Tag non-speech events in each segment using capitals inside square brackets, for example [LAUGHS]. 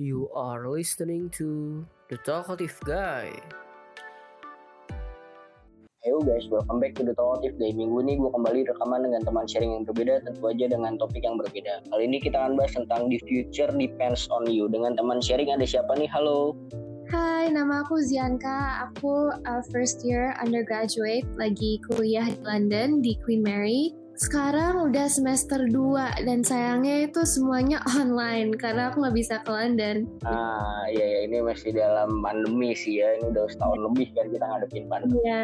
You are listening to The Talkative Guy. Ayo guys, welcome back to The Talkative Guy. Minggu ini gue kembali rekaman dengan teman sharing yang berbeda, tentu aja dengan topik yang berbeda. Kali ini kita akan bahas tentang The Future Depends on You. Dengan teman sharing ada siapa nih? Halo. Hai, nama aku Zianka. Aku uh, first year undergraduate, lagi kuliah di London di Queen Mary. Sekarang udah semester 2 dan sayangnya itu semuanya [LAUGHS] online karena aku nggak bisa ke London. Ah, iya ya, ini masih dalam pandemi sih ya. Ini udah setahun lebih kan kita ngadepin pandemi. Iya,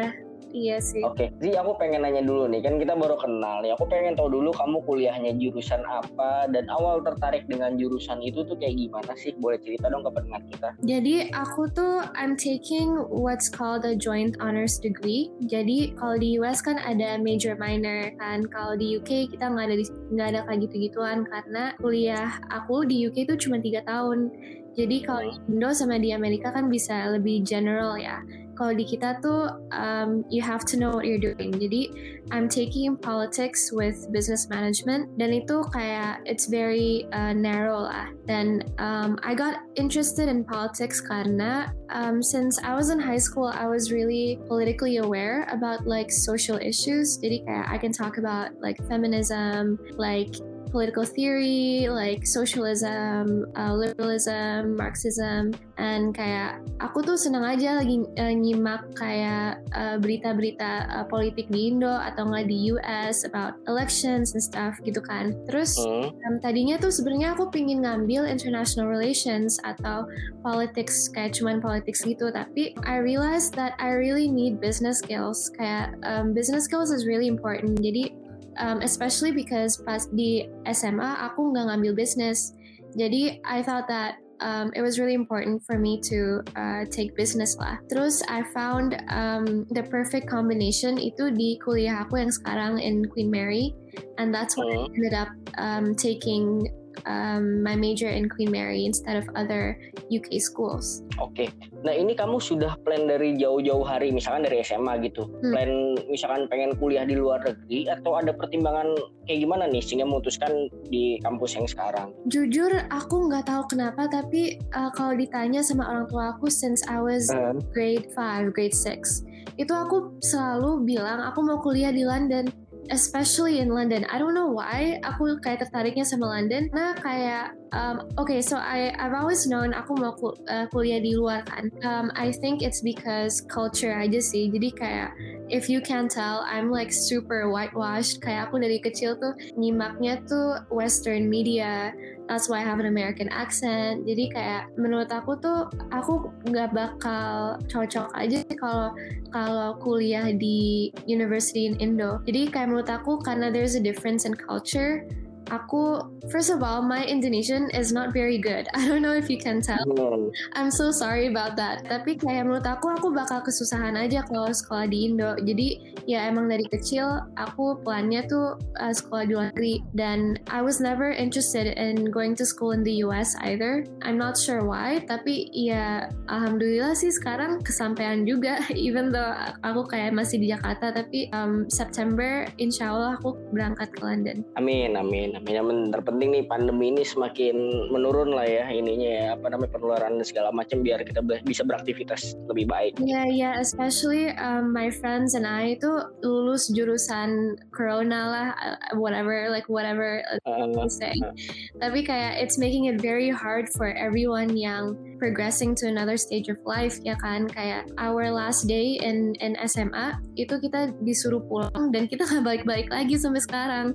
iya sih. Oke, Zi aku pengen nanya dulu nih, kan kita baru kenal nih. Aku pengen tahu dulu kamu kuliahnya jurusan apa dan awal tertarik dengan jurusan itu tuh kayak gimana sih? Boleh cerita dong ke pendengar kita. Jadi aku tuh I'm taking what's called a joint honors degree. Jadi kalau di US kan ada major minor kan. Kalau di UK kita nggak ada nggak ada kayak gitu-gituan karena kuliah aku di UK itu cuma tiga tahun. Jadi kalau di Indo sama di Amerika kan bisa lebih general ya. Kalau di kita tuh um, you have to know what you're doing. Jadi I'm taking politics with business management dan itu kayak it's very uh, narrow lah. Dan um, I got interested in politics karena um, since I was in high school I was really politically aware about like social issues. Jadi kayak I can talk about like feminism, like political theory, like socialism, uh, liberalism, Marxism, and kayak aku tuh senang aja lagi uh, nyimak kayak uh, berita-berita uh, politik di Indo atau nggak di US about elections and stuff gitu kan. Terus Hmm. um, tadinya tuh sebenarnya aku pingin ngambil international relations atau politics kayak cuman politics gitu, tapi I realized that I really need business skills. Kayak um, business skills is really important. Jadi um, especially because pas di SMA aku nggak ngambil bisnis. Jadi I thought that um, it was really important for me to uh, take business lah. Terus I found um, the perfect combination itu di kuliah aku yang sekarang in Queen Mary, and that's why I Hmm. ended up um, taking um, my major in Queen Mary instead of other UK schools. Oke. Nah, ini kamu sudah plan dari jauh-jauh hari, misalkan dari SMA gitu. Hmm. Plan misalkan pengen kuliah di luar negeri atau ada pertimbangan kayak gimana nih sehingga memutuskan di kampus yang sekarang? Jujur aku nggak tahu kenapa tapi uh, kalau ditanya sama orang tua aku since I was grade 5, grade 6 itu aku selalu bilang aku mau kuliah di London especially in London. I don't know why aku kayak tertariknya sama London. Nah kayak um, okay so I I've always known aku mau ku- uh, kuliah di luar kan. Um, I think it's because culture aja sih. Jadi kayak if you can tell I'm like super whitewashed. Kayak aku dari kecil tuh nyimaknya tuh western media that's why I have an American accent. Jadi kayak menurut aku tuh aku nggak bakal cocok aja sih kalau kalau kuliah di university in Indo. Jadi kayak menurut aku karena there's a difference in culture. Aku first of all my Indonesian is not very good. [LAUGHS] I don't know if you can tell. Hmm. I'm so sorry about that. Tapi kayak menurut aku aku bakal kesusahan aja kalau sekolah di Indo. Jadi ya emang dari kecil aku plannya tuh uh, sekolah di luar negeri dan I was never interested in going to school in the US either. I'm not sure why, tapi ya alhamdulillah sih sekarang kesampaian juga [LAUGHS] even though aku kayak masih di Jakarta tapi um, September insya Allah aku berangkat ke London. Amin, amin, amin. Yang terpenting nih pandemi ini semakin menurun lah ya ininya ya apa namanya penularan dan segala macam biar kita bisa beraktivitas lebih baik. Yeah, yeah, especially um, my friends and I itu lulus jurusan corona lah, uh, whatever, like whatever uh, Uh, say. uh. Tapi kayak it's making it very hard for everyone yang progressing to another stage of life ya kan kayak our last day in in SMA itu kita disuruh pulang dan kita nggak balik-balik lagi sampai sekarang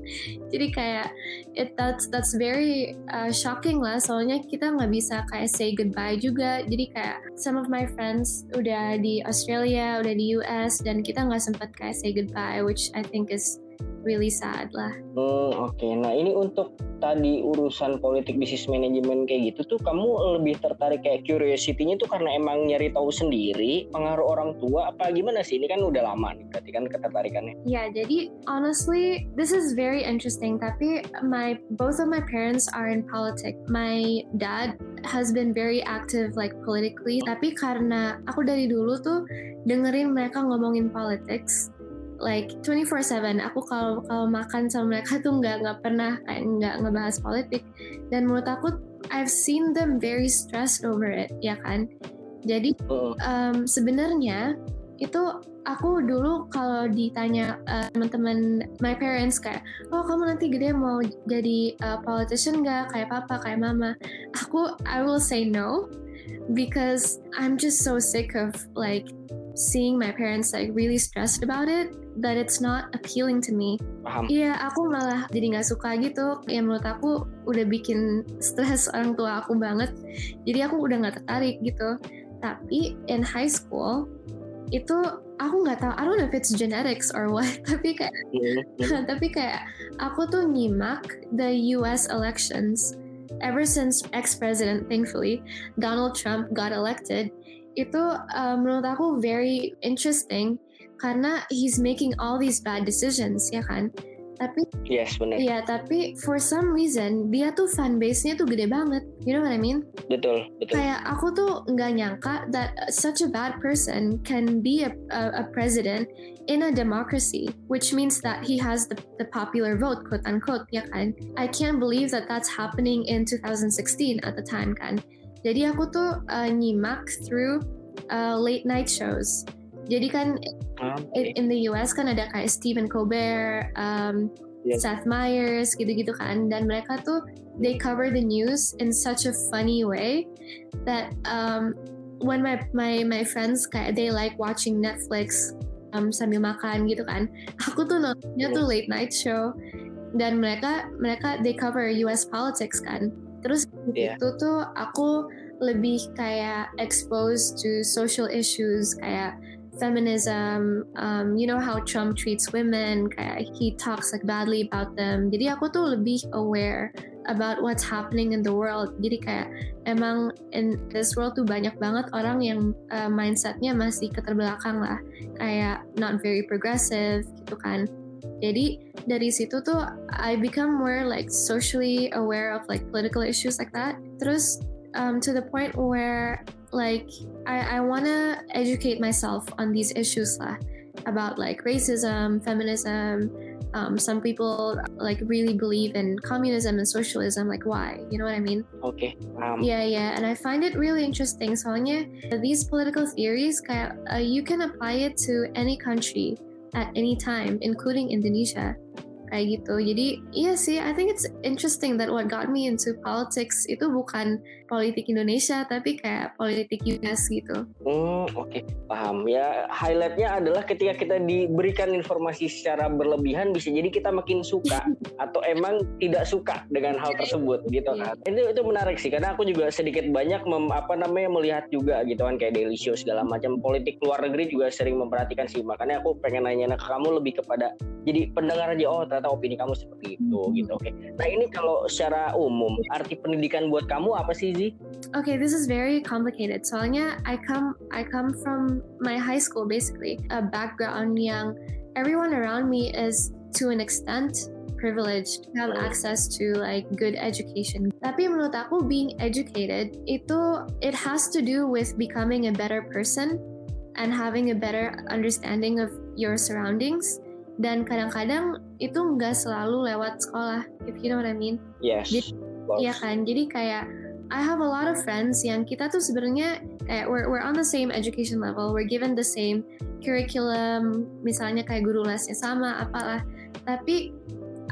jadi kayak it that's that's very uh, shocking lah. Soalnya kita nggak bisa kayak say goodbye juga. Jadi kayak some of my friends udah di Australia udah di US dan kita nggak sempat kayak say goodbye which I think is really sad lah Hmm, oke. Nah, ini untuk tadi urusan politik bisnis manajemen kayak gitu tuh kamu lebih tertarik kayak curiosity-nya tuh karena emang nyari tahu sendiri, pengaruh orang tua apa gimana sih? Ini kan udah lama nih berarti kan ketertarikannya. Ya, jadi honestly, this is very interesting. Tapi my both of my parents are in politics. My dad has been very active like politically. Tapi karena aku dari dulu tuh dengerin mereka ngomongin politics, like 24/7 aku kalau kalau makan sama mereka tuh nggak nggak pernah kayak nggak ngebahas politik. Dan menurut aku I've seen them very stressed over it ya kan? Jadi um, sebenarnya itu aku dulu kalau ditanya uh, teman-teman my parents kayak oh kamu nanti gede mau jadi uh, politician nggak? Kayak papa kayak mama. Aku I will say no because I'm just so sick of like seeing my parents like really stressed about it that it's not appealing to me Paham. Iya, aku malah jadi nggak suka gitu. Ya menurut aku udah bikin stres [LAUGHS] orang tua aku banget. Jadi aku udah nggak tertarik gitu. Tapi in high school itu aku nggak tahu. I don't know if it's genetics or what. [LAUGHS] Tapi kayak Mm, mm. [LAUGHS] tapi kayak aku tuh nyimak the US elections ever since ex-president thankfully Donald Trump got elected itu uh, menurut aku very interesting karena he's making all these bad decisions ya kan? Tapi Yes, benar. ya tapi for some reason dia tuh fanbase-nya tuh gede banget. You know what I mean? Betul, betul. kayak aku tuh nggak nyangka that such a bad person can be a, a, a president in a democracy which means that he has the, the popular vote quote unquote ya kan? I can't believe that that's happening in 2016 at the time kan jadi aku tuh uh, nyimak through uh, late night shows. Jadi kan Ah, in, the US kan ada kayak Stephen Colbert, um, Yes. Seth Meyers, gitu-gitu kan, dan mereka tuh they cover the news in such a funny way that um, when my my my friends kayak they like watching Netflix um, sambil makan gitu kan, aku tuh nontonnya tuh late night show. Dan mereka mereka they cover US politics kan, terus Iya. itu tuh aku lebih kayak exposed to social issues kayak feminism, um, you know how Trump treats women, kayak he talks like badly about them. Jadi aku tuh lebih aware about what's happening in the world. Jadi kayak emang in this world tuh banyak banget orang yang uh, mindsetnya masih keterbelakang lah, kayak not very progressive gitu kan. Jadi dari situ tuh I become more like socially aware of like political issues like that. Terus um, to the point where like I, I want to educate myself on these issues lah about like racism, feminism. Um, some people like really believe in communism and socialism. Like why? You know what I mean? Okay. paham. Yeah, yeah. And I find it really interesting. Soalnya these political theories, kayak uh, you can apply it to any country at any time, including Indonesia. Kayak gitu. Jadi iya sih, I think it's interesting that what got me into politics itu bukan politik Indonesia, tapi kayak politik US gitu. Hmm, oke, paham. Ya, highlightnya adalah ketika kita diberikan informasi secara berlebihan, bisa jadi kita makin suka [LAUGHS] atau emang tidak suka dengan hal tersebut, gitu kan. Itu itu menarik sih, karena aku juga sedikit banyak mem, apa namanya melihat juga gitu kan kayak daily show segala macam politik luar negeri juga sering memperhatikan sih. Makanya aku pengen nanya ke kamu lebih kepada jadi pendengar aja. Oh, ternyata opini kamu seperti itu, gitu. Oke. Nah ini kalau secara umum arti pendidikan buat kamu apa sih, Zi? Okay, this is very complicated. Soalnya I come I come from my high school basically, a background yang everyone around me is to an extent privileged have access to like good education. Tapi menurut aku being educated itu it has to do with becoming a better person and having a better understanding of your surroundings. Dan kadang-kadang itu nggak selalu lewat sekolah, if you know what I mean. Yes. Iya kan, jadi kayak I have a lot of friends yang kita tuh sebenarnya kayak we're, we're on the same education level, we're given the same curriculum, misalnya kayak guru lesnya sama, apalah. Tapi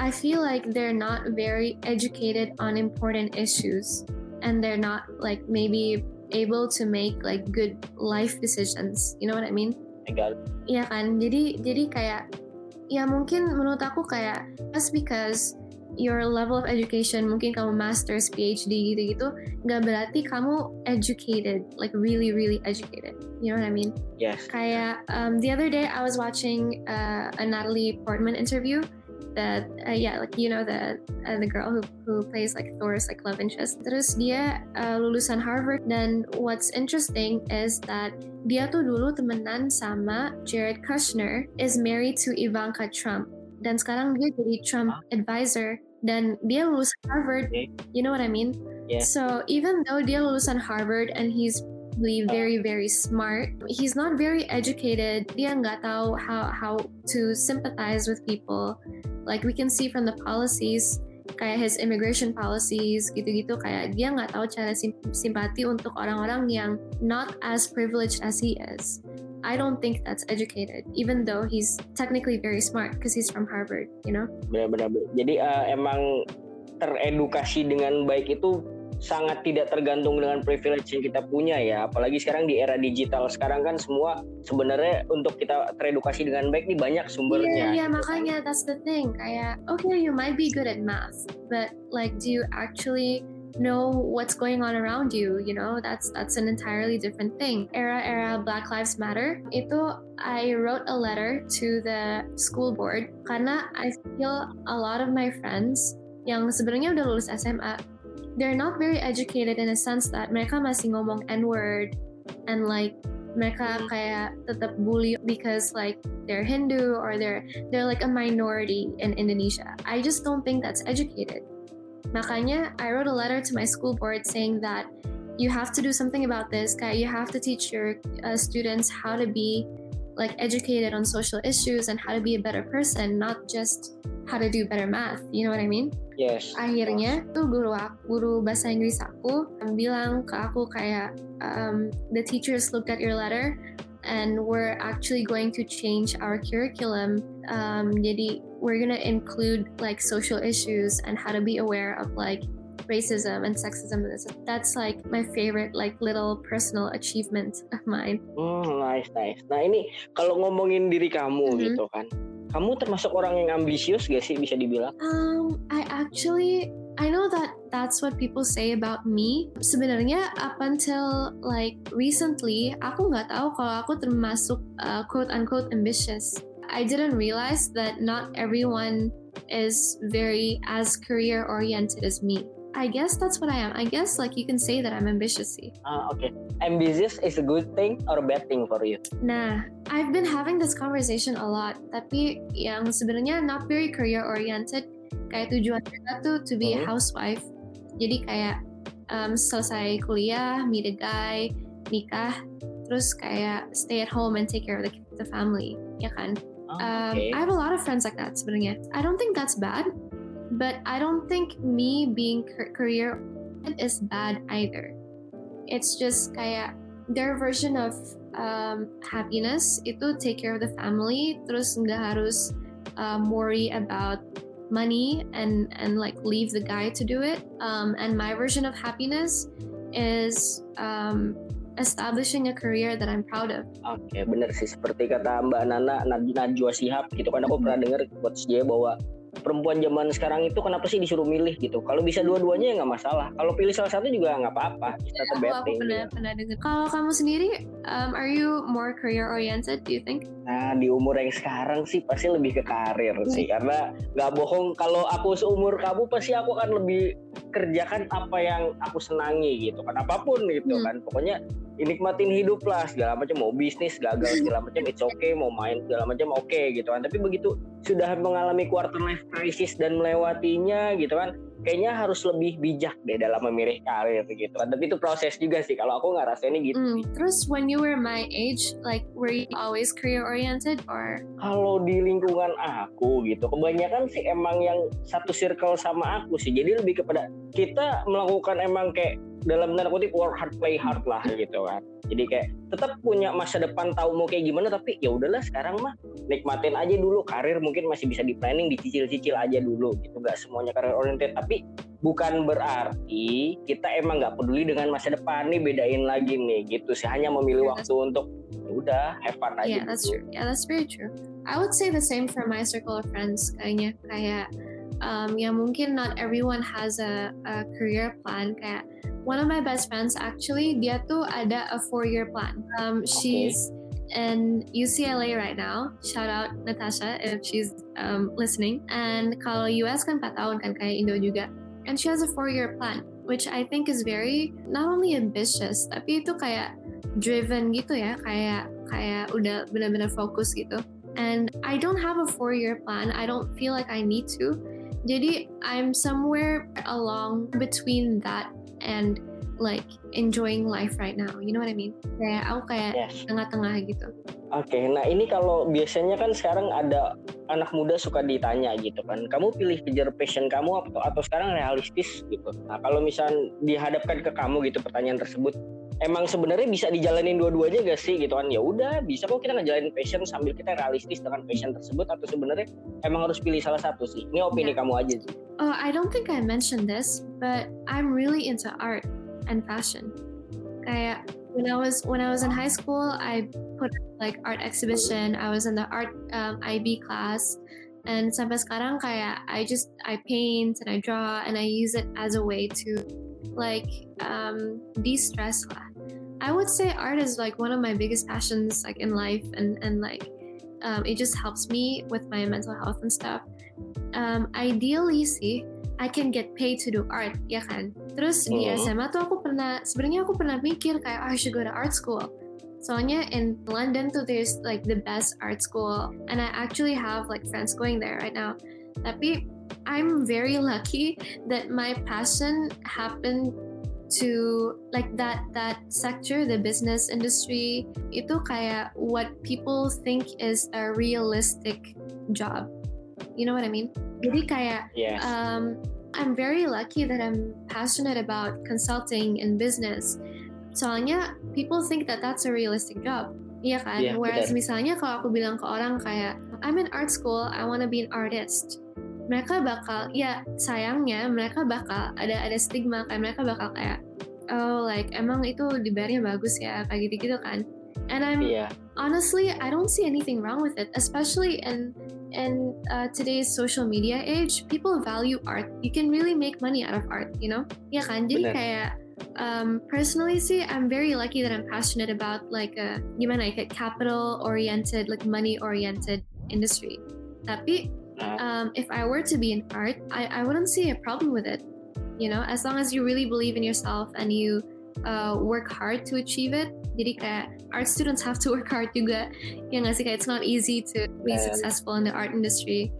I feel like they're not very educated on important issues, and they're not like maybe able to make like good life decisions. You know what I mean? I got it. Iya kan, jadi jadi kayak ya mungkin menurut aku kayak just because your level of education mungkin kamu masters PhD gitu-gitu nggak berarti kamu educated like really really educated. You know what I mean? Yes. kayak um, the other day I was watching uh, a Natalie Portman interview that uh, yeah like you know the uh, the girl who who plays like Thor's like love interest. Terus dia uh, lulusan Harvard dan what's interesting is that dia tuh dulu temenan sama Jared Kushner is married to Ivanka Trump dan sekarang dia jadi Trump advisor dan dia lulusan Harvard Okay. you know what I mean Yeah. so even though dia lulusan Harvard and he's supposedly very very smart. He's not very educated. Dia nggak tahu how how to sympathize with people. Like we can see from the policies kayak his immigration policies gitu-gitu kayak dia nggak tahu cara sim simpati untuk orang-orang yang not as privileged as he is. I don't think that's educated, even though he's technically very smart because he's from Harvard, you know. Benar-benar. Jadi uh, emang teredukasi dengan baik itu sangat tidak tergantung dengan privilege yang kita punya ya apalagi sekarang di era digital sekarang kan semua sebenarnya untuk kita teredukasi dengan baik nih banyak sumbernya Iya, yeah, yeah, makanya that's the thing kayak okay you might be good at math but like do you actually know what's going on around you you know that's that's an entirely different thing era era black lives matter itu i wrote a letter to the school board karena i feel a lot of my friends yang sebenarnya udah lulus SMA they're not very educated in a sense that mereka masih ngomong n word and like mereka kayak tetap bully because like they're Hindu or they're they're like a minority in Indonesia. I just don't think that's educated. Makanya I wrote a letter to my school board saying that you have to do something about this. Kayak you have to teach your uh, students how to be like educated on social issues and how to be a better person, not just how to do better math. You know what I mean? yes akhirnya tuh guru aku, guru bahasa Inggris aku bilang ke aku kayak um, the teachers looked at your letter and we're actually going to change our curriculum um, jadi we're gonna include like social issues and how to be aware of like racism and sexism that's like my favorite like little personal achievement of mine Hmm, nice, nice. Nah ini kalau ngomongin diri kamu Mhm. gitu kan, kamu termasuk orang yang ambisius gak sih bisa dibilang? Um, I actually I know that that's what people say about me. Sebenarnya up until like recently, aku nggak tahu kalau aku termasuk uh, quote unquote ambitious. I didn't realize that not everyone is very as career oriented as me. I guess that's what I am. I guess like you can say that I'm ambitious sih. Ah oke. Ambitious is a good thing or a bad thing for you? Nah, I've been having this conversation a lot, tapi yang sebenarnya not very career oriented. Kayak tujuan kita tuh to be a Mhm. housewife. Jadi kayak um, selesai kuliah, meet a guy, nikah, terus kayak stay at home and take care of the, the family, ya kan? Ah, Um, oke. I have a lot of friends like that sebenarnya. I don't think that's bad, but I don't think me being career is bad either. It's just kayak their version of um, happiness itu take care of the family, terus nggak harus um, worry about money and and like leave the guy to do it. Um, and my version of happiness is um, establishing a career that I'm proud of. Oke, bener sih seperti kata Mbak Nana Najwa Shihab gitu kan aku pernah dengar quotes dia bahwa perempuan zaman sekarang itu kenapa sih disuruh milih gitu? Kalau bisa dua-duanya ya nggak masalah. Kalau pilih salah satu juga nggak apa-apa. Kita aku betting. pernah pernah dengar. Kalau kamu sendiri, um, are you more career oriented? Do you think? Nah di umur yang sekarang sih pasti lebih ke karir sih karena nggak bohong kalau aku seumur kamu pasti aku akan lebih kerjakan apa yang aku senangi gitu kan apa pun gitu Hmm. kan pokoknya nikmatin hidup lah segala macam. Mau bisnis gagal segala macam it's okay. Mau main segala macam oke gitu kan. Tapi begitu sudah mengalami quarter life crisis dan melewatinya gitu kan kayaknya harus lebih bijak deh dalam memilih karir gitu kan. Tapi itu proses juga sih kalau aku nggak rasainnya gitu. Mm. Terus when you were my age, like were you always career oriented or? kalau di lingkungan aku gitu kebanyakan sih emang yang satu circle sama aku sih. Jadi lebih kepada kita melakukan emang kayak dalam tanda kutip work hard play hard lah gitu kan jadi kayak tetap punya masa depan tahu mau kayak gimana tapi ya udahlah sekarang mah nikmatin aja dulu karir mungkin masih bisa di planning dicicil-cicil aja dulu gitu nggak semuanya karir oriented tapi bukan berarti kita emang nggak peduli dengan masa depan nih bedain lagi nih gitu sih hanya memilih Yeah, waktu untuk ya udah have fun aja Yeah, that's dulu. true. Yeah, that's very true. I would say the same for my circle of friends. Kayaknya kayak um, ya mungkin not everyone has a, a career plan. Kayak one of my best friends actually dia tuh ada a four year plan. Um, she's in UCLA right now. Shout out Natasha if she's um, listening. And kalau US kan 4 tahun kan kayak Indo juga. And she has a four year plan, which I think is very not only ambitious, tapi itu kayak driven gitu ya, kayak kayak udah benar-benar fokus gitu. And I don't have a four year plan. I don't feel like I need to. Jadi I'm somewhere along between that and like enjoying life right now. You know what I mean? Kayak aku kayak Yes. tengah-tengah gitu. Oke, nah ini kalau biasanya kan sekarang ada anak muda suka ditanya gitu kan, kamu pilih kejar passion kamu atau atau sekarang realistis gitu. Nah kalau misal dihadapkan ke kamu gitu pertanyaan tersebut, emang sebenarnya bisa dijalanin dua-duanya gak sih gitu kan? Ya udah bisa kok kita ngejalanin passion sambil kita realistis dengan passion tersebut atau sebenarnya emang harus pilih salah satu sih? Ini opini Ya. kamu aja sih. Oh, I don't think I mentioned this, but I'm really into art and fashion. Kayak when I was when I was in high school, I put like art exhibition. I was in the art um, IB class, and sampai sekarang kayak I just I paint and I draw and I use it as a way to like um, de-stress lah. I would say art is like one of my biggest passions like in life and and like um, it just helps me with my mental health and stuff. Um, ideally sih I can get paid to do art, ya kan? Terus di Mhm. SMA tuh aku pernah, sebenarnya aku pernah mikir kayak, oh, I should go to art school. Soalnya in London tuh there's like the best art school, and I actually have like friends going there right now. Tapi I'm very lucky that my passion happened to like that that sector the business industry itu kayak what people think is a realistic job you know what I mean jadi kayak Yes. um, I'm very lucky that I'm passionate about consulting and business. Soalnya people think that that's a realistic job. Iya kan? Iya, Whereas misalnya kalau aku bilang ke orang kayak I'm in art school, I wanna be an artist. Mereka bakal, ya sayangnya mereka bakal ada ada stigma kayak mereka bakal kayak oh like emang itu dibayarnya bagus ya kayak gitu-gitu kan. And I'm Iya. honestly, I don't see anything wrong with it, especially in in uh, today's social media age. People value art. You can really make money out of art, you know? Ya kan? Jadi Benar. kayak um, personally sih, I'm very lucky that I'm passionate about like a gimana ya, kayak capital oriented, like money oriented industry. Tapi um, if I were to be in art, I, I wouldn't see a problem with it. You know, as long as you really believe in yourself and you uh, work hard to achieve it. Jadi kayak art students have to work hard juga. Ya nggak sih kayak it's not easy to be Yeah. successful in the art industry.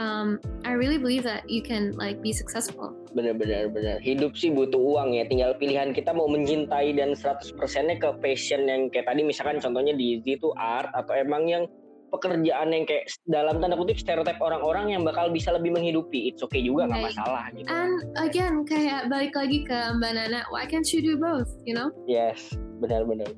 Um, I really believe that you can like be successful. benar-benar benar hidup sih butuh uang ya tinggal pilihan kita mau mencintai dan 100%-nya ke passion yang kayak tadi misalkan contohnya di Izzy itu art atau emang yang pekerjaan yang kayak dalam tanda kutip stereotip orang-orang yang bakal bisa lebih menghidupi it's okay juga nggak Right. masalah gitu And again, kayak balik lagi ke Mbak Nana, why can't you do both? You know? yes benar-benar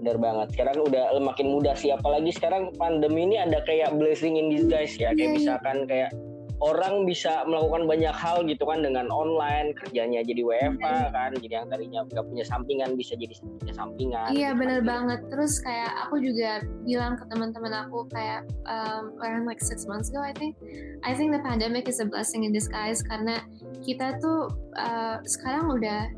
benar banget sekarang udah makin mudah sih apalagi sekarang pandemi ini ada kayak blessing in disguise ya kayak Iya, iya. misalkan kayak orang bisa melakukan banyak hal gitu kan dengan online kerjanya jadi WFA kan jadi yang tadinya nggak punya sampingan bisa jadi punya sampingan Iya gitu kan. bener banget. Terus kayak aku juga bilang ke teman-teman aku kayak um, around like six months ago I think. I think the pandemic is a blessing in disguise karena kita tuh uh, sekarang udah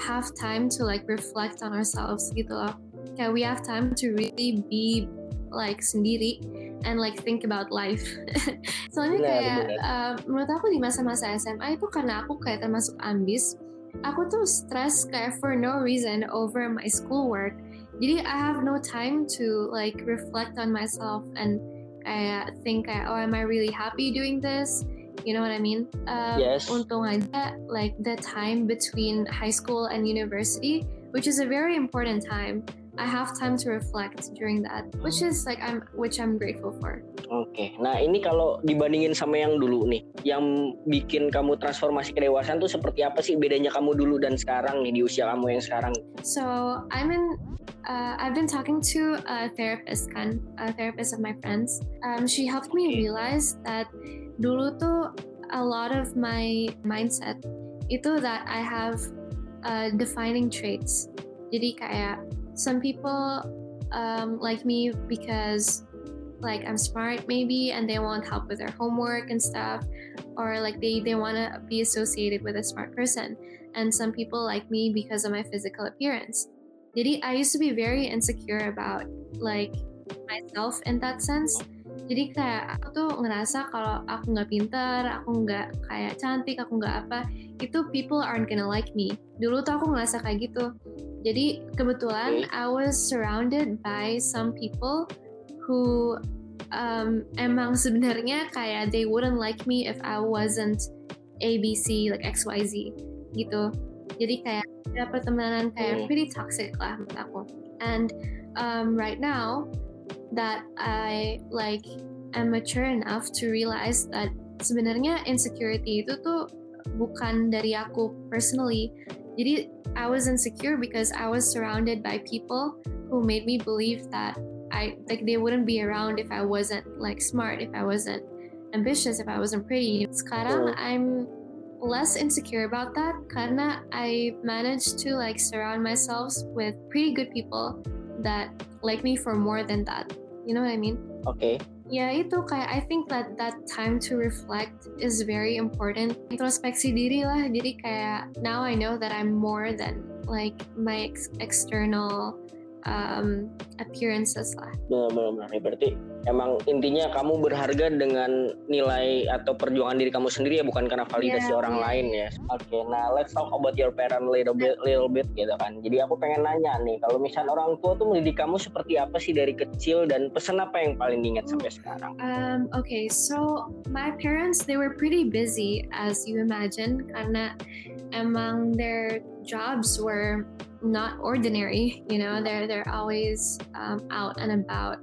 have time to like reflect on ourselves gitu loh. Kayak we have time to really be like sendiri and like think about life. [LAUGHS] Soalnya Benar, kayak benar. uh, menurut aku di masa-masa SMA itu karena aku kayak termasuk ambis, aku tuh stress kayak for no reason over my schoolwork. Jadi I have no time to like reflect on myself and kayak think kayak oh am I really happy doing this? You know what I mean? Um, Yes. Untung aja like the time between high school and university, which is a very important time. I have time to reflect during that, which is like I'm which I'm grateful for. Oke, nah ini kalau dibandingin sama yang dulu nih, yang bikin kamu transformasi kedewasaan tuh seperti apa sih bedanya kamu dulu dan sekarang nih di usia kamu yang sekarang? So I'm in. Uh, I've been talking to a therapist, kan, a therapist of my friends. Um, she helped me Okay. realize that dulu tuh a lot of my mindset itu that I have uh, defining traits. Jadi kayak some people um, like me because like I'm smart maybe and they want help with their homework and stuff or like they they want to be associated with a smart person and some people like me because of my physical appearance. Jadi I used to be very insecure about like myself in that sense. Jadi kayak aku tuh ngerasa kalau aku nggak pinter, aku nggak kayak cantik, aku nggak apa, itu people aren't gonna like me. Dulu tuh aku ngerasa kayak gitu. Jadi kebetulan. I was surrounded by some people who um, emang sebenarnya kayak they wouldn't like me if I wasn't ABC like XYZ gitu. Jadi kayak ya pertemanan kayak Hmm. pretty toxic lah menurut aku. And um, right now that I like am mature enough to realize that sebenarnya insecurity itu tuh bukan dari aku personally. Jadi I was insecure because I was surrounded by people who made me believe that I like they wouldn't be around if I wasn't like smart, if I wasn't ambitious, if I wasn't pretty. Sekarang. I'm less insecure about that karena I managed to like surround myself with pretty good people that like me for more than that. You know what I mean? Oke. Ya itu kayak I think that that time to reflect is very important. Introspeksi diri lah. Jadi kayak now I know that I'm more than like my ex- external um, appearances lah. Benar-benar ya berarti emang intinya kamu berharga dengan nilai atau perjuangan diri kamu sendiri ya bukan karena validasi Yeah, orang yeah. lain ya. Oke, nah let's talk about your parent little bit, little bit gitu kan. Jadi aku pengen nanya nih, kalau misalnya orang tua tuh mendidik kamu seperti apa sih dari kecil dan pesan apa yang paling diingat sampai sekarang? Um, okay, so my parents they were pretty busy as you imagine karena emang their jobs were not ordinary. You know, they're they're always um, out and about.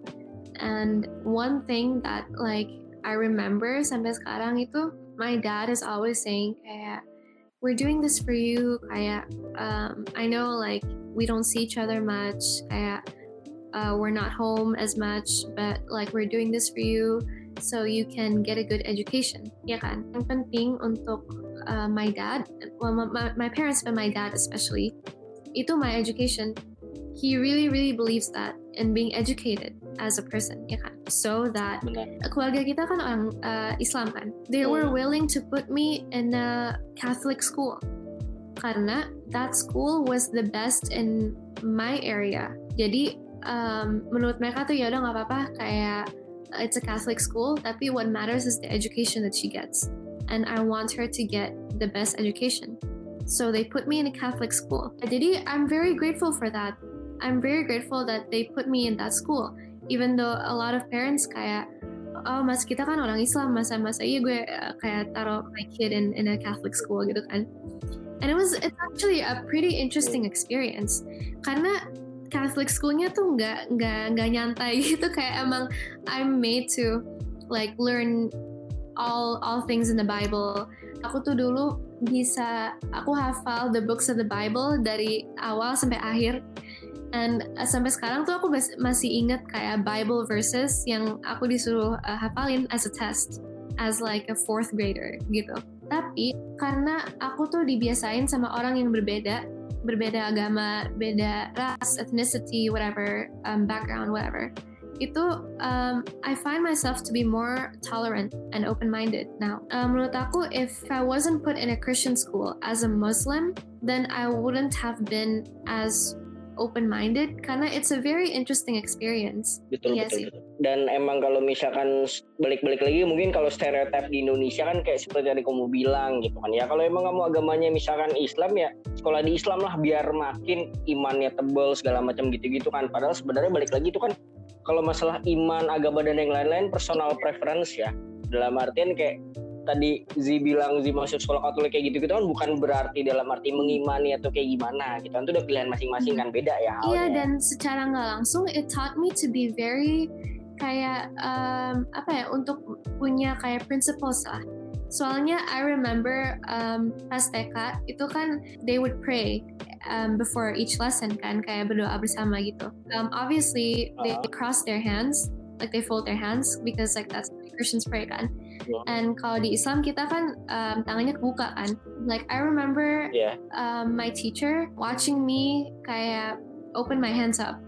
And one thing that like I remember sampai sekarang itu, my dad is always saying kayak we're doing this for you. Kayak um, I know like we don't see each other much. Kayak uh, we're not home as much, but like we're doing this for you so you can get a good education. Ya kan? Yang penting untuk uh, my dad, well, my- my parents but my dad especially, itu my education. He really, really believes that in being educated as a person, ya kan? So that Benar. keluarga kita kan orang uh, Islam kan. They were Hmm. willing to put me in a Catholic school karena that school was the best in my area. Jadi um, menurut mereka tuh ya udah nggak apa-apa kayak it's a Catholic school tapi what matters is the education that she gets and I want her to get the best education. So they put me in a Catholic school. Jadi I'm very grateful for that. I'm very grateful that they put me in that school. Even though a lot of parents kayak oh mas kita kan orang Islam masa masa iya gue uh, kayak taruh my kid in in a Catholic school gitu kan. And it was it's actually a pretty interesting experience karena Catholic schoolnya tuh nggak nggak nggak nyantai [LAUGHS] gitu kayak emang I'm made to like learn all all things in the Bible. Aku tuh dulu bisa aku hafal the books of the Bible dari awal sampai akhir. And uh, sampai sekarang tuh aku masih inget kayak Bible verses yang aku disuruh uh, hafalin as a test as like a fourth grader gitu. Tapi karena aku tuh dibiasain sama orang yang berbeda, berbeda agama, beda ras, ethnicity, whatever, um, background, whatever. Itu um, I find myself to be more tolerant and open-minded now. Um, menurut aku, if I wasn't put in a Christian school as a Muslim, then I wouldn't have been as open-minded karena it's a very interesting experience. Betul Iya betul sih. betul. Dan emang kalau misalkan balik-balik lagi mungkin kalau stereotip di Indonesia kan kayak seperti tadi kamu bilang gitu kan ya. Kalau emang kamu agamanya misalkan Islam ya sekolah di Islam lah biar makin imannya tebel segala macam gitu-gitu kan. Padahal sebenarnya balik lagi itu kan kalau masalah iman, agama dan yang lain-lain personal preference ya. Dalam artian kayak tadi Zi bilang Zi masuk sekolah Katolik kayak gitu gitu kan bukan berarti dalam arti mengimani atau kayak gimana gitu kan itu udah pilihan masing-masing kan beda ya halnya. Iya dan secara nggak langsung it taught me to be very kayak um, apa ya untuk punya kayak principles lah. Soalnya I remember um, pas TK itu kan they would pray um, before each lesson kan kayak berdoa bersama gitu. Um, obviously they Ah. cross their hands like they fold their hands because like that's Christians pray kan. Yeah. And kalau di Islam kita kan um, tangannya kebuka kan. Like I remember Iya. um, my teacher watching me kayak open my hands up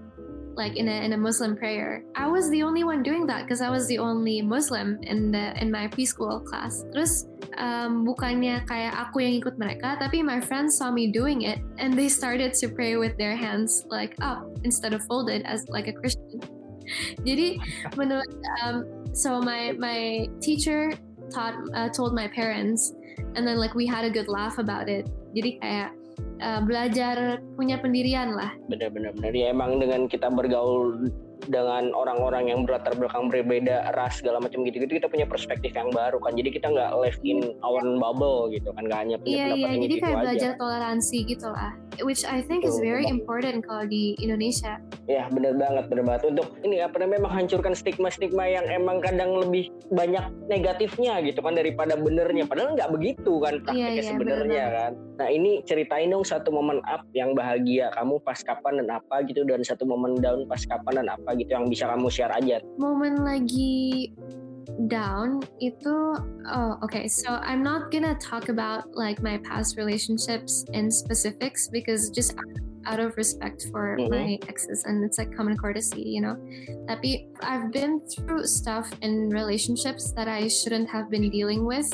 like in a in a Muslim prayer. I was the only one doing that because I was the only Muslim in the in my preschool class. Terus um, bukannya kayak aku yang ikut mereka, tapi my friends saw me doing it and they started to pray with their hands like up instead of folded as like a Christian. [LAUGHS] Jadi menurut um, so my my teacher taught uh, told my parents and then like we had a good laugh about it. Jadi kayak uh, belajar punya pendirian lah. benar-benar benar ya emang dengan kita bergaul dengan orang-orang yang berlatar belakang berbeda ras segala macam gitu-gitu kita punya perspektif yang baru kan. Jadi kita nggak live in our bubble gitu kan nggak hanya punya Iya pendapat iya, yang jadi gitu kayak aja. belajar toleransi gitu lah, which I think is very betul. important kalau di Indonesia. ya bener banget bener banget. Untuk ini apa namanya menghancurkan stigma-stigma yang emang kadang lebih banyak negatifnya gitu kan daripada benernya. Padahal nggak begitu kan prakteknya iya, sebenarnya bener kan. Nah ini ceritain dong satu momen up yang bahagia kamu pas kapan dan apa gitu dan satu momen down pas kapan dan apa gitu yang bisa kamu share aja. Momen lagi down itu oh okay so i'm not gonna talk about like my past relationships in specifics because just out of respect for Mhm. my exes and it's like common courtesy you know? Tapi i've been through stuff in relationships that i shouldn't have been dealing with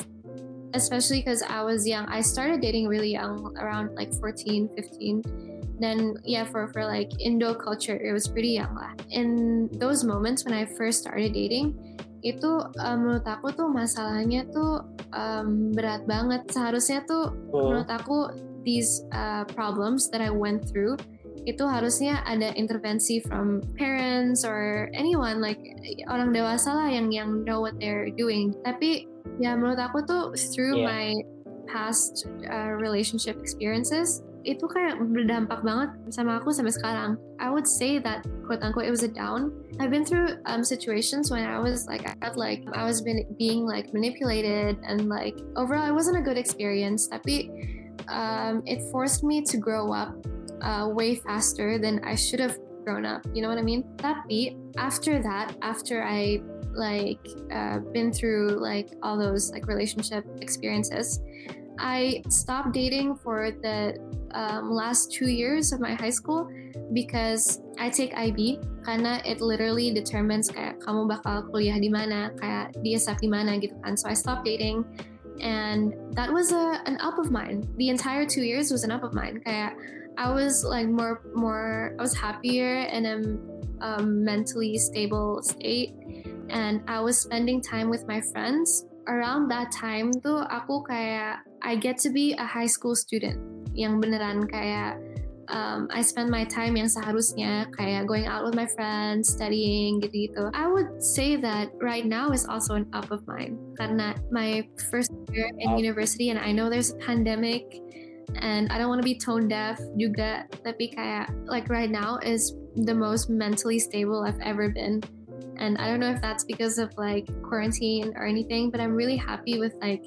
especially because i was young. I started dating really young around like 14 15 then yeah for for like indo culture it was pretty young. Lah in those moments when i first started dating itu uh, menurut aku tuh masalahnya tuh um, berat banget. Seharusnya tuh menurut aku these uh, problems that I went through itu harusnya ada intervensi from parents or anyone like orang dewasa lah yang yang know what they're doing. Tapi ya menurut aku tuh through Yeah. my past uh, relationship experiences itu kayak berdampak banget sama aku sampai sekarang. I would say that quote unquote it was a down. I've been through um, situations when I was like I felt like I was been being like manipulated and like overall it wasn't a good experience. Tapi um, it forced me to grow up uh, way faster than I should have grown up. You know what I mean? Tapi after that, after I like uh, been through like all those like relationship experiences, I stopped dating for the um, last two years of my high school because I take IB karena it literally determines kayak kamu bakal kuliah di mana, kayak dia di mana gitu kan. So I stopped dating and that was a an up of mine. The entire two years was an up of mine. Kayak I was like more more I was happier and a um, mentally stable state and I was spending time with my friends. Around that time tuh aku kayak I get to be a high school student yang beneran kayak um, I spend my time yang seharusnya kayak going out with my friends, studying gitu-gitu. I would say that right now is also an up of mine karena my first year in Up. university and I know there's a pandemic and I don't want to be tone deaf juga tapi kayak like right now is the most mentally stable I've ever been and I don't know if that's because of like quarantine or anything but I'm really happy with like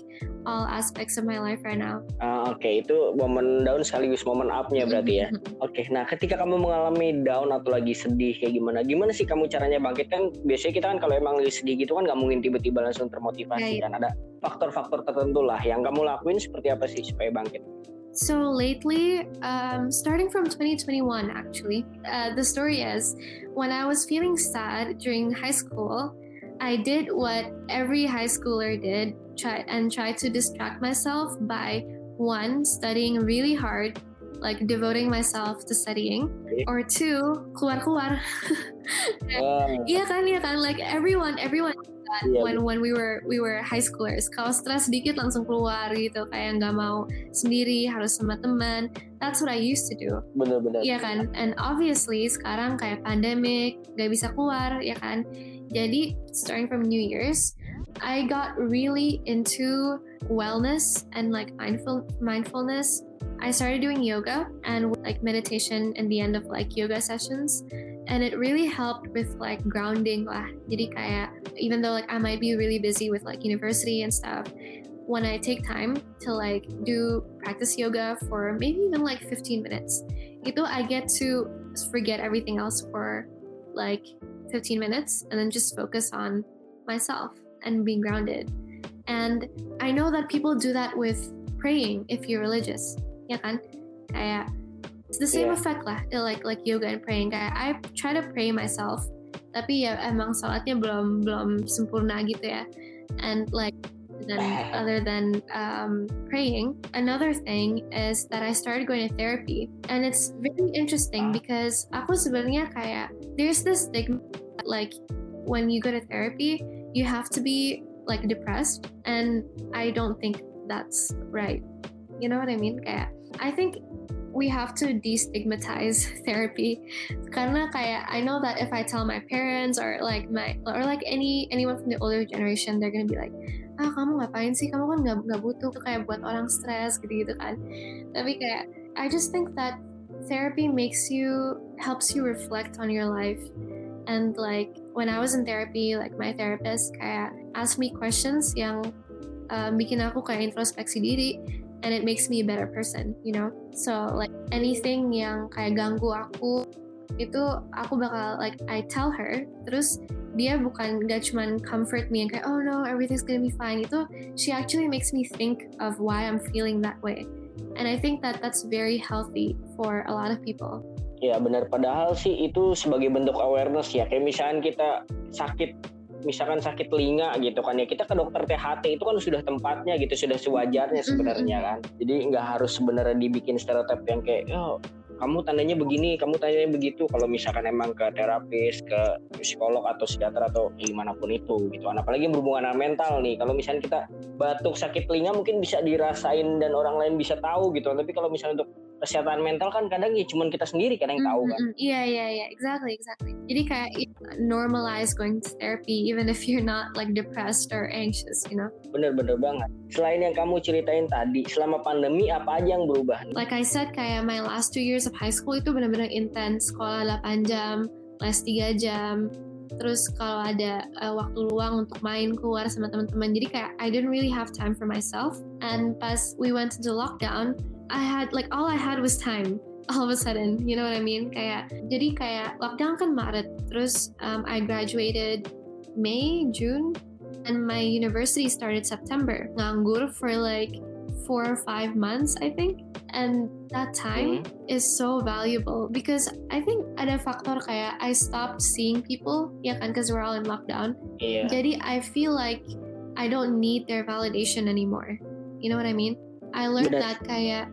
all aspects of my life right now Ah, Oke, itu momen down sekaligus momen up-nya berarti ya. [LAUGHS] Oke, nah ketika kamu mengalami down atau lagi sedih kayak gimana? Gimana sih kamu caranya bangkit kan? Biasanya kita kan kalau emang lagi sedih gitu kan nggak mungkin tiba-tiba langsung termotivasi Right. kan. Ada faktor-faktor tertentu lah yang kamu lakuin seperti apa sih supaya bangkit? So lately, um, starting from 2021, actually, uh, the story is when I was feeling sad during high school, I did what every high schooler did, try and try to distract myself by one studying really hard, like devoting myself to studying, or two keluar keluar. Ah, Iya kan, iya kan, like everyone, everyone that Iya, when when we were we were high schoolers. Kalau stres dikit langsung keluar gitu, kayak nggak mau sendiri, harus sama teman. That's what I used to do. bener-bener. Iya kan? And obviously sekarang kayak pandemic, nggak bisa keluar, ya kan? Jadi starting from New Year's, I got really into wellness and like mindful mindfulness. I started doing yoga and like meditation in the end of like yoga sessions. And it really helped with like grounding lah. Jadi kayak even though like I might be really busy with like university and stuff, when I take time to like do practice yoga for maybe even like 15 minutes, itu I get to forget everything else for like 15 minutes and then just focus on myself and being grounded. And I know that people do that with praying if you're religious. Ya kan? Kayak it's the same Yeah. effect lah, like like yoga and praying. Kayak I try to pray myself, tapi ya emang sholatnya belum belum sempurna gitu ya. And like than other than um, praying. Another thing is that I started going to therapy, and it's really interesting because aku sebenarnya kayak there's this stigma that, like when you go to therapy, you have to be like depressed, and I don't think that's right. You know what I mean? Kayak I think we have to destigmatize therapy. Karena kayak I know that if I tell my parents or like my or like any anyone from the older generation they're gonna be like ah kamu ngapain sih? Kamu kan nggak nggak butuh kayak buat orang stres gitu gitu kan. Tapi kayak I just think that therapy makes you helps you reflect on your life. And like when I was in therapy like my therapist kayak ask me questions yang um, bikin aku kayak introspeksi diri and it makes me a better person, you know. So like anything yang kayak ganggu aku itu aku bakal like I tell her. Terus dia bukan gak cuman comfort me and kayak oh no everything's gonna be fine. Itu she actually makes me think of why I'm feeling that way. And I think that that's very healthy for a lot of people. Ya benar. Padahal sih itu sebagai bentuk awareness ya. Kayak misalkan kita sakit misalkan sakit telinga gitu kan ya kita ke dokter THT itu kan sudah tempatnya gitu sudah sewajarnya sebenarnya kan jadi nggak harus sebenarnya dibikin stereotip yang kayak oh kamu tandanya begini, kamu tandanya begitu. Kalau misalkan emang ke terapis, ke psikolog atau psikiater atau gimana pun itu gitu. Apalagi berhubungan dengan mental nih. Kalau misalnya kita batuk sakit telinga mungkin bisa dirasain dan orang lain bisa tahu gitu. Tapi kalau misalnya untuk kesehatan mental kan kadang ya cuman kita sendiri kadang yang tahu kan. Iya iya iya, exactly exactly. Jadi kayak normalize going to therapy even if you're not like depressed or anxious, you know. Bener-bener banget. Selain yang kamu ceritain tadi, selama pandemi apa aja yang berubah? Like I said, kayak my last two years of high school itu benar-benar intens. Sekolah 8 jam, les 3 jam, terus kalau ada uh, waktu luang untuk main keluar sama teman-teman jadi kayak I didn't really have time for myself and pas we went into lockdown I had like all I had was time [LAUGHS] all of a sudden, you know what I mean? Kayak jadi kayak lockdown kan Maret, terus um, I graduated May, June, and my university started September. Nganggur for like four or five months, I think. And that time mm-hmm. is so valuable because I think ada faktor kayak I stopped seeing people, ya kan, because we're all in lockdown. Yeah. Jadi I feel like I don't need their validation anymore. You know what I mean? I learned that kayak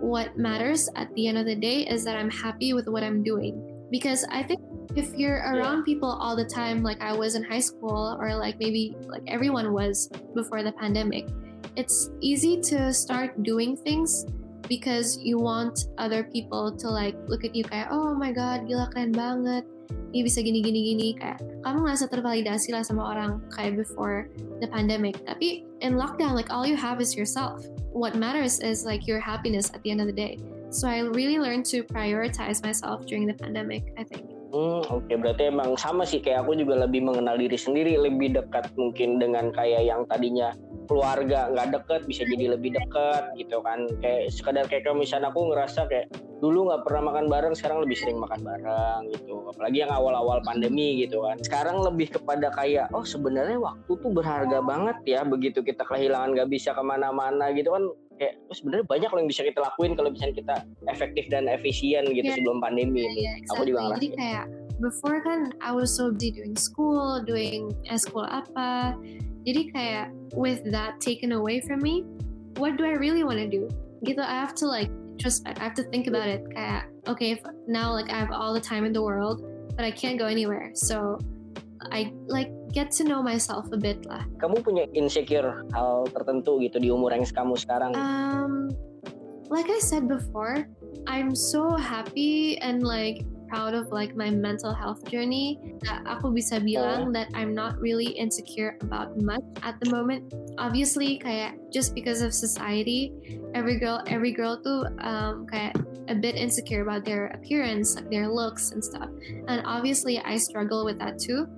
what matters at the end of the day is that I'm happy with what I'm doing. Because I think if you're around yeah. people all the time, like I was in high school, or like maybe like everyone was before the pandemic, it's easy to start doing things because you want other people to like look at you kayak oh my god gila keren banget ini bisa gini gini gini kayak kamu ngerasa tervalidasi lah sama orang kayak before the pandemic tapi in lockdown like all you have is yourself what matters is like your happiness at the end of the day. So I really learned to prioritize myself during the pandemic, I think. Hmm, oke okay. berarti emang sama sih. Kayak aku juga lebih mengenal diri sendiri, lebih dekat mungkin dengan kayak yang tadinya keluarga nggak deket bisa jadi lebih deket gitu kan. Kayak sekadar kayak kalau misalnya aku ngerasa kayak dulu nggak pernah makan bareng sekarang lebih sering makan bareng gitu. Apalagi yang awal-awal pandemi gitu kan. Sekarang lebih kepada kayak oh sebenarnya waktu tuh berharga banget ya. Begitu kita kehilangan nggak bisa ke mana-mana gitu kan kayak oh, sebenarnya banyak loh yang bisa kita lakuin kalau misalnya kita efektif dan efisien gitu yeah. sebelum pandemi yeah, yeah, exactly. aku juga. Jadi kayak before kan I was so busy doing school, doing school apa. Jadi kayak with that taken away from me, what do I really want to do? Gitu I have to like introspect. I have to think about it. Kayak okay, if now like I have all the time in the world, but I can't go anywhere. So I like get to know myself a bit lah. Kamu punya insecure hal tertentu gitu di umur yang kamu sekarang? Um, like I said before, I'm so happy and like proud of like my mental health journey that aku bisa bilang oh. that I'm not really insecure about much at the moment. Obviously kayak just because of society, every girl every girl too um, kayak a bit insecure about their appearance, their looks and stuff. And obviously I struggle with that too.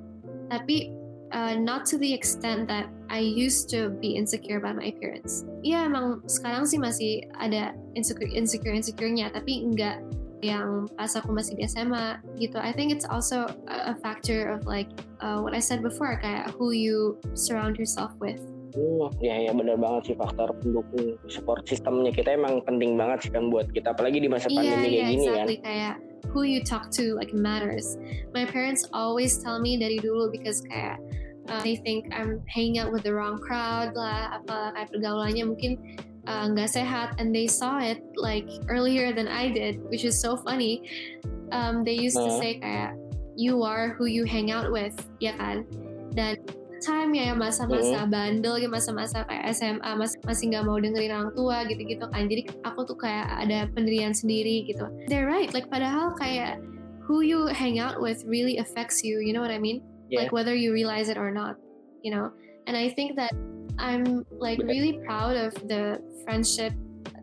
Tapi uh, not to the extent that I used to be insecure about my appearance. Iya emang sekarang sih masih ada insecure insecure insecurenya, tapi enggak yang pas aku masih di SMA gitu. I think it's also a, a factor of like uh, what I said before kayak who you surround yourself with. Oh, ya ya benar banget sih faktor pendukung support sistemnya kita emang penting banget sih kan buat kita apalagi di masa iya, pandemi yeah, kayak yeah, gini exactly. kan. Kayak who you talk to like matters. My parents always tell me dari dulu because kayak uh, they think I'm hanging out with the wrong crowd lah, apa kayak pergaulannya mungkin uh, nggak uh, sehat, and they saw it like earlier than I did, which is so funny. Um, they used uh. to say kayak you are who you hang out with, ya kan? Dan time ya masa-masa bandel ya masa-masa kayak SMA mas masih nggak mau dengerin orang tua gitu-gitu kan. Jadi aku tuh kayak ada pendirian sendiri gitu. They're right like padahal kayak who you hang out with really affects you you know what I mean? Yeah. like whether you realize it or not you know? And I think that I'm like really proud of the friendship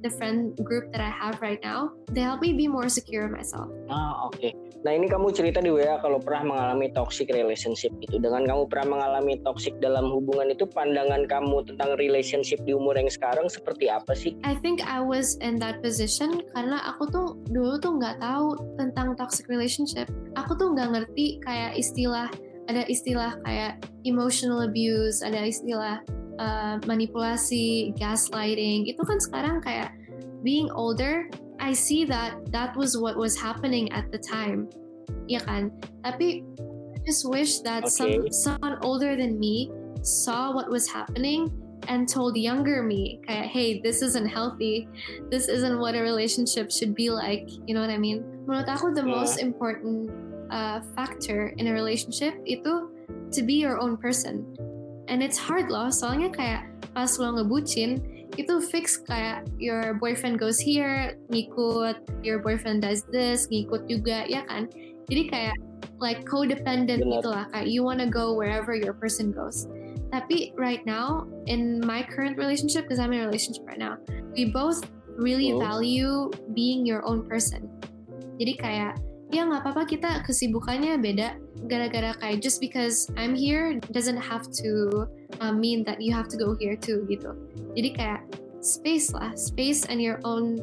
the friend group that I have right now they help me be more secure myself Ah, oke. Nah, ini kamu cerita di WA kalau pernah mengalami toxic relationship gitu. Dengan kamu pernah mengalami toxic dalam hubungan itu, pandangan kamu tentang relationship di umur yang sekarang seperti apa sih? I think I was in that position karena aku tuh dulu tuh nggak tahu tentang toxic relationship. Aku tuh nggak ngerti kayak istilah ada istilah kayak emotional abuse, ada istilah uh, manipulasi, gaslighting. Itu kan sekarang kayak being older, I see that that was what was happening at the time. Ya kan? Tapi I just wish that some someone older than me saw what was happening and told younger me kayak hey this isn't healthy this isn't what a relationship should be like you know what I mean menurut aku the Yeah. most important uh, factor in a relationship itu to be your own person and it's hard loh soalnya kayak pas lo ngebucin itu fix kayak your boyfriend goes here ngikut your boyfriend does this ngikut juga ya kan? Jadi kayak like codependent gitu lah kayak you wanna go wherever your person goes. Tapi right now in my current relationship because I'm in a relationship right now we both really Oh. value being your own person. Jadi kayak ya nggak apa-apa kita kesibukannya beda. Gara-gara kayak just because I'm here doesn't have to uh, mean that you have to go here too gitu. Jadi kayak space lah space and your own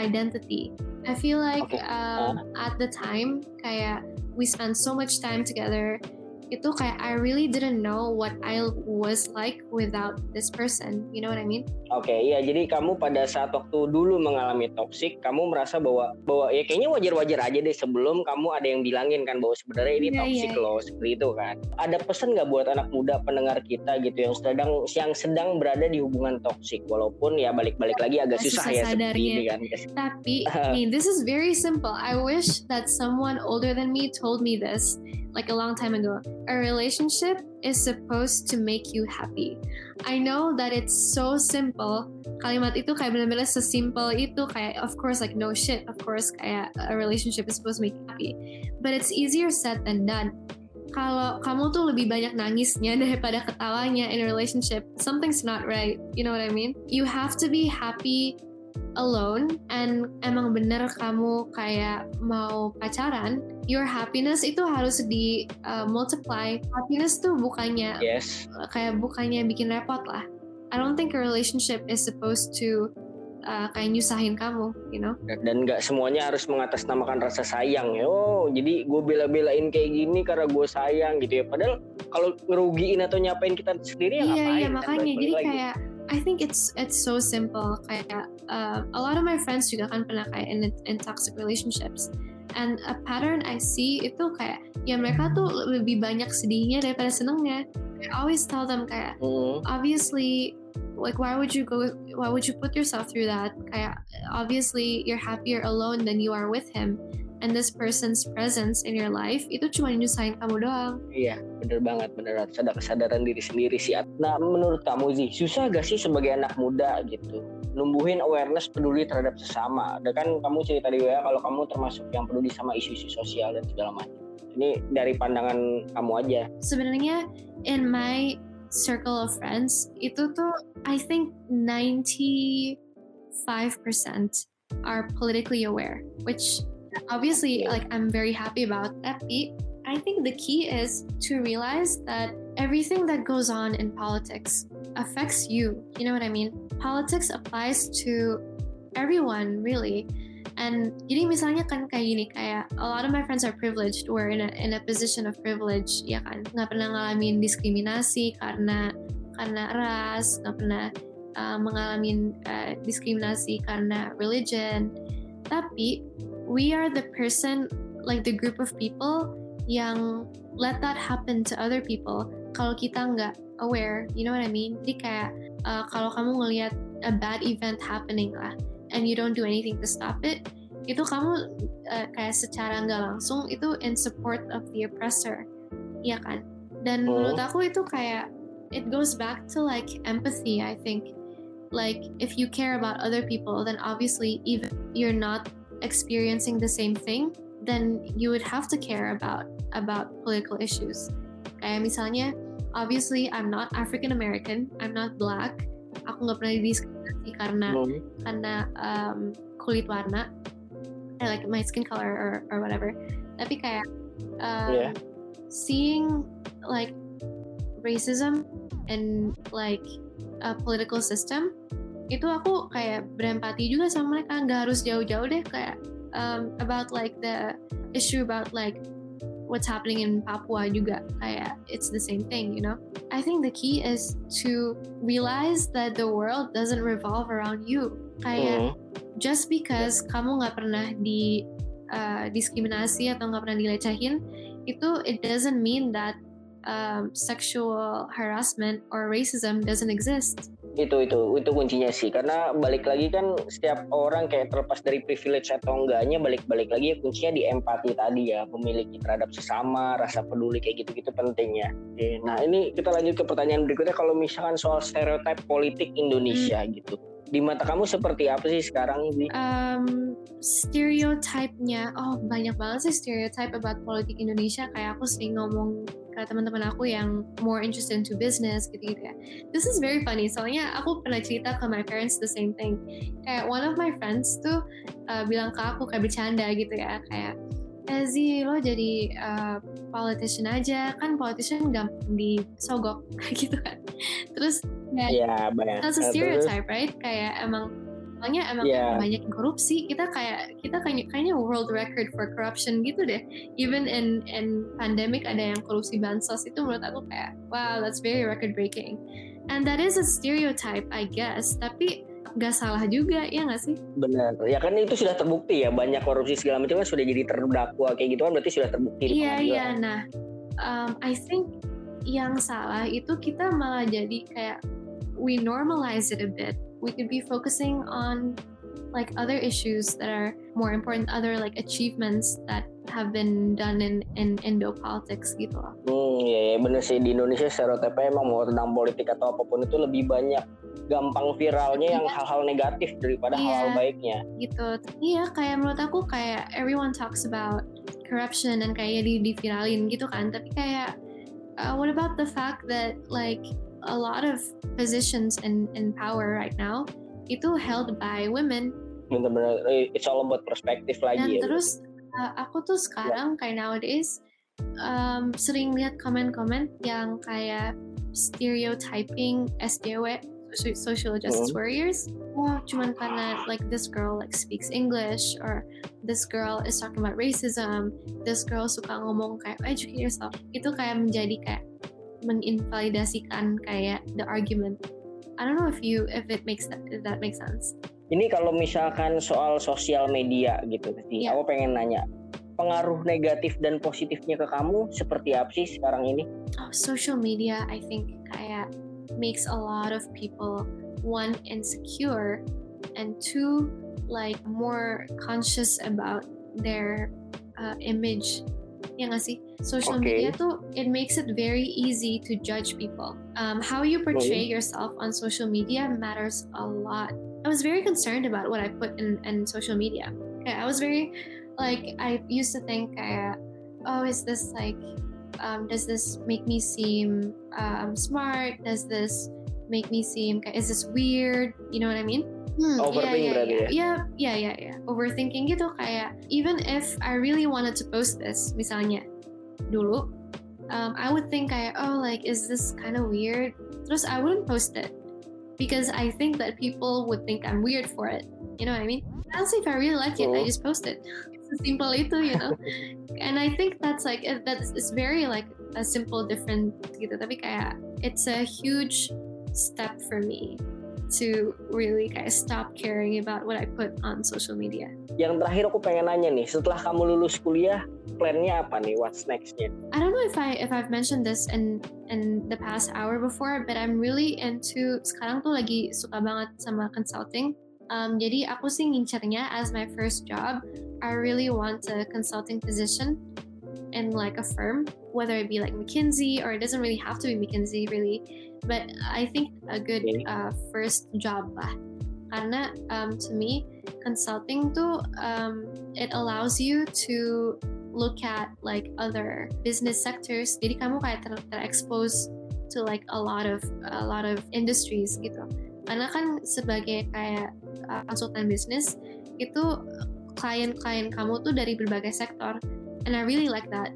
identity. I feel like Okay. um, at the time kayak we spent so much time together itu kayak I really didn't know what I was like without this person you know what I mean Oke, iya. Jadi kamu pada saat waktu dulu mengalami toxic, kamu merasa bahwa bahwa ya kayaknya wajar-wajar aja deh sebelum kamu ada yang bilangin kan bahwa sebenarnya ini Iya, toxic iya, loh seperti itu kan. Ada pesan nggak buat anak muda pendengar kita gitu yang sedang yang sedang berada di hubungan toxic walaupun ya balik-balik lagi agak Susah susah, ya seperti ini kan. Tapi, [LAUGHS] I mean, this is very simple. I wish that someone older than me told me this like a long time ago. A relationship is supposed to make you happy. I know that it's so simple. Kalimat itu kayak benar-benar sesimpel itu kayak of course like no shit, of course kayak a relationship is supposed to make you happy. But it's easier said than done. Kalau kamu tuh lebih banyak nangisnya [LAUGHS] daripada ketawanya in a relationship, something's not right. You know what I mean? You have to be happy alone and emang bener kamu kayak mau pacaran, your happiness itu harus di uh, multiply. Happiness tuh bukannya Yes. kayak bukannya bikin repot lah. I don't think a relationship is supposed to uh, kayak nyusahin kamu, you know? Dan nggak semuanya harus mengatasnamakan rasa sayang ya. Oh, jadi gue bela-belain kayak gini karena gue sayang gitu ya. Padahal kalau ngerugiin atau nyapain kita sendiri ya iya ngapain? iya kan? makanya jadi kayak I think it's it's so simple. Kayak uh, a lot of my friends juga kan pernah kayak in, in toxic relationships. And a pattern I see itu kayak ya mereka tuh lebih banyak sedihnya daripada senengnya. I always tell them kayak Hmm. obviously like why would you go why would you put yourself through that? Kayak obviously you're happier alone than you are with him and this person's presence in your life itu cuma nyusahin kamu doang Iya, bener banget, bener banget. Sadar kesadaran diri sendiri sih. Nah, menurut kamu sih, susah gak sih sebagai anak muda gitu, numbuhin awareness peduli terhadap sesama? Ada kan kamu cerita di WA kalau kamu termasuk yang peduli sama isu-isu sosial dan segala macam. Ini dari pandangan kamu aja. sebenarnya in my circle of friends itu tuh I think 95% are politically aware which obviously like I'm very happy about that. tapi I think the key is to realize that everything that goes on in politics affects you. You know what I mean? Politics applies to everyone really. And jadi misalnya kan kayak gini kayak a lot of my friends are privileged we're in a in a position of privilege ya kan? Nggak pernah ngalamin diskriminasi karena karena ras nggak pernah uh, mengalami uh, diskriminasi karena religion. Tapi we are the person like the group of people yang let that happen to other people kalau kita nggak aware you know what I mean jadi kayak uh, kalau kamu ngelihat a bad event happening lah and you don't do anything to stop it itu kamu uh, kayak secara nggak langsung itu in support of the oppressor iya kan Dan Hmm. menurut aku itu kayak it goes back to like empathy, I think. Like if you care about other people, then obviously even you're not experiencing the same thing, then you would have to care about about political issues. Kayak misalnya, obviously I'm not African American, I'm not black. Aku nggak pernah didiskriminasi karena Hmm. karena um, kulit warna, eh, like my skin color or, or whatever. Tapi kayak um, Yeah. seeing like racism and like a political system itu aku kayak berempati juga sama mereka nggak harus jauh-jauh deh kayak um, about like the issue about like what's happening in Papua juga kayak it's the same thing you know? I think the key is to realize that the world doesn't revolve around you. Kayak Hmm. just because kamu nggak pernah di uh, diskriminasi atau nggak pernah dilecehin itu it doesn't mean that um, sexual harassment or racism doesn't exist itu itu itu kuncinya sih. Karena balik lagi kan setiap orang kayak terlepas dari privilege atau enggaknya balik-balik lagi ya kuncinya di empati tadi ya. Memiliki terhadap sesama rasa peduli kayak gitu-gitu pentingnya. Oke, nah ini kita lanjut ke pertanyaan berikutnya. Kalau misalkan soal stereotip politik Indonesia gitu di mata kamu seperti apa sih sekarang Bi? um, stereotype-nya oh banyak banget sih stereotype about politik Indonesia. Kayak aku sering ngomong ke teman-teman aku yang more interested into business gitu-gitu ya. This is very funny soalnya aku pernah cerita ke my parents the same thing. Kayak one of my friends tuh uh, bilang ke aku kayak bercanda gitu ya kayak eh Zi lo jadi uh, politician aja kan politician gampang disogok kayak [LAUGHS] gitu kan. Terus ya banyak that's a stereotype right? Kayak emang soalnya emang Iya. banyak korupsi kita kayak kita kayaknya kayaknya world record for corruption gitu deh. Even in in pandemic ada yang korupsi bansos itu menurut aku kayak wow that's very record breaking. And that is a stereotype I guess. Tapi nggak salah juga ya nggak sih? Benar. Ya kan itu sudah terbukti ya banyak korupsi segala macam kan sudah jadi terdakwa kayak gitu kan berarti sudah terbukti iya iya. Nah um, I think yang salah itu kita malah jadi kayak we normalize it a bit we could be focusing on like other issues that are more important other like achievements that have been done in in Indo politics gitu loh Hmm, ya, ya bener sih di Indonesia stereotipnya emang mau tentang politik atau apa pun itu lebih banyak gampang viralnya yang Iya. hal-hal negatif daripada Iya. hal-hal baiknya. gitu iya kayak menurut aku kayak everyone talks about corruption dan kayak di diviralin gitu kan tapi kayak uh, what about the fact that like a lot of positions in in power right now itu held by women Bener-bener eh, it's all about perspektif dan lagi ya. terus uh, aku tuh sekarang kayak nowadays um, sering lihat komen-komen yang kayak stereotyping SJW so- social justice Hmm. warriors oh cuman karena like this girl like speaks English or this girl is talking about racism this girl suka ngomong kayak educate yourself itu kayak menjadi kayak menginvalidasikan kayak the argument I don't know if you if it makes that if that makes sense Ini kalau misalkan soal sosial media gitu, sih, Iya. aku pengen nanya pengaruh negatif dan positifnya ke kamu seperti apa sih sekarang ini? oh, social media I think kayak makes a lot of people one insecure and two like more conscious about their uh, image ya sih social Oke. media tuh it makes it very easy to judge people um, how you portray yourself on social media matters a lot I was very concerned about what I put in, in social media okay, I was very like I used to think kayak oh is this like um, does this make me seem um, smart? Does this make me seem is this weird? You know what I mean? Hmm, Overthink yeah, berarti yeah, ya? yeah, yeah, yeah, yeah. Overthinking gitu kayak even if I really wanted to post this, misalnya dulu, um, I would think kayak oh like is this kind of weird? Terus I wouldn't post it because I think that people would think I'm weird for it. You know what I mean? Else if I really like it, I Oh. just post it. [LAUGHS] It's simple itu, you know. [LAUGHS] and I think that's like that's it's very like a simple different gitu tapi kayak it's a huge step for me to really kayak stop caring about what I put on social media. Yang terakhir aku pengen nanya nih, setelah kamu lulus kuliah, plannya apa nih? What's nextnya? I don't know if I if I've mentioned this in in the past hour before, but I'm really into sekarang tuh lagi suka banget sama consulting. Um, jadi aku sih ngincernya as my first job, I really want a consulting position in like a firm whether it be like McKinsey or it doesn't really have to be McKinsey really, but I think a good uh, first job lah. Karena um, to me consulting tuh um, it allows you to look at like other business sectors. Jadi kamu kayak ter, ter-expose to like a lot of a lot of industries gitu. Karena kan sebagai kayak uh, konsultan bisnis itu klien-klien kamu tuh dari berbagai sektor and I really like that.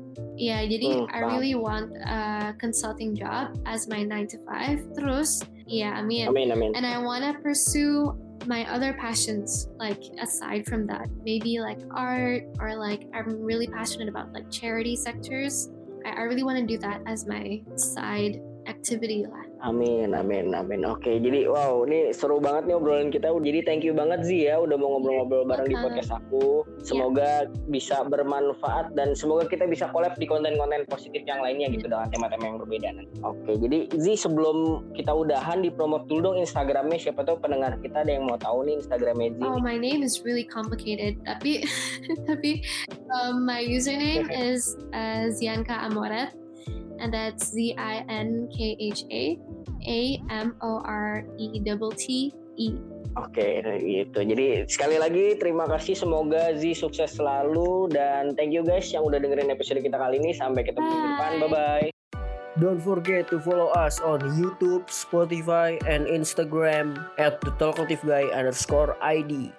Ya, jadi Hmm, I really want a consulting job as my 9 to 5. Terus, ya, I mean, Amin amin. and I want to pursue my other passions like aside from that maybe like art or like i'm really passionate about like charity sectors i, I really want to do that as my side activity lah Amin, amin, amin. Oke, jadi wow, ini seru banget nih obrolan kita. Jadi thank you banget Zi ya, udah mau ngobrol-ngobrol bareng di podcast aku. Semoga bisa bermanfaat dan semoga kita bisa collab di konten-konten positif yang lainnya gitu dengan tema-tema yang berbeda. Oke, jadi Zi sebelum kita udahan di promote dulu dong Instagramnya. Siapa tahu pendengar kita ada yang mau tahu nih Instagramnya Zi. oh my name is really complicated tapi [LAUGHS] tapi um, my username [LAUGHS] is uh, Zianka Amoret and that's Z I N K H A A M O R E T T E Oke, gitu. Jadi sekali lagi terima kasih. Semoga Zi sukses selalu dan thank you guys yang udah dengerin episode kita kali ini. Sampai ketemu minggu depan. Bye. Bye bye. Don't forget to follow us on YouTube, Spotify, and Instagram at the Talkative Guy underscore ID.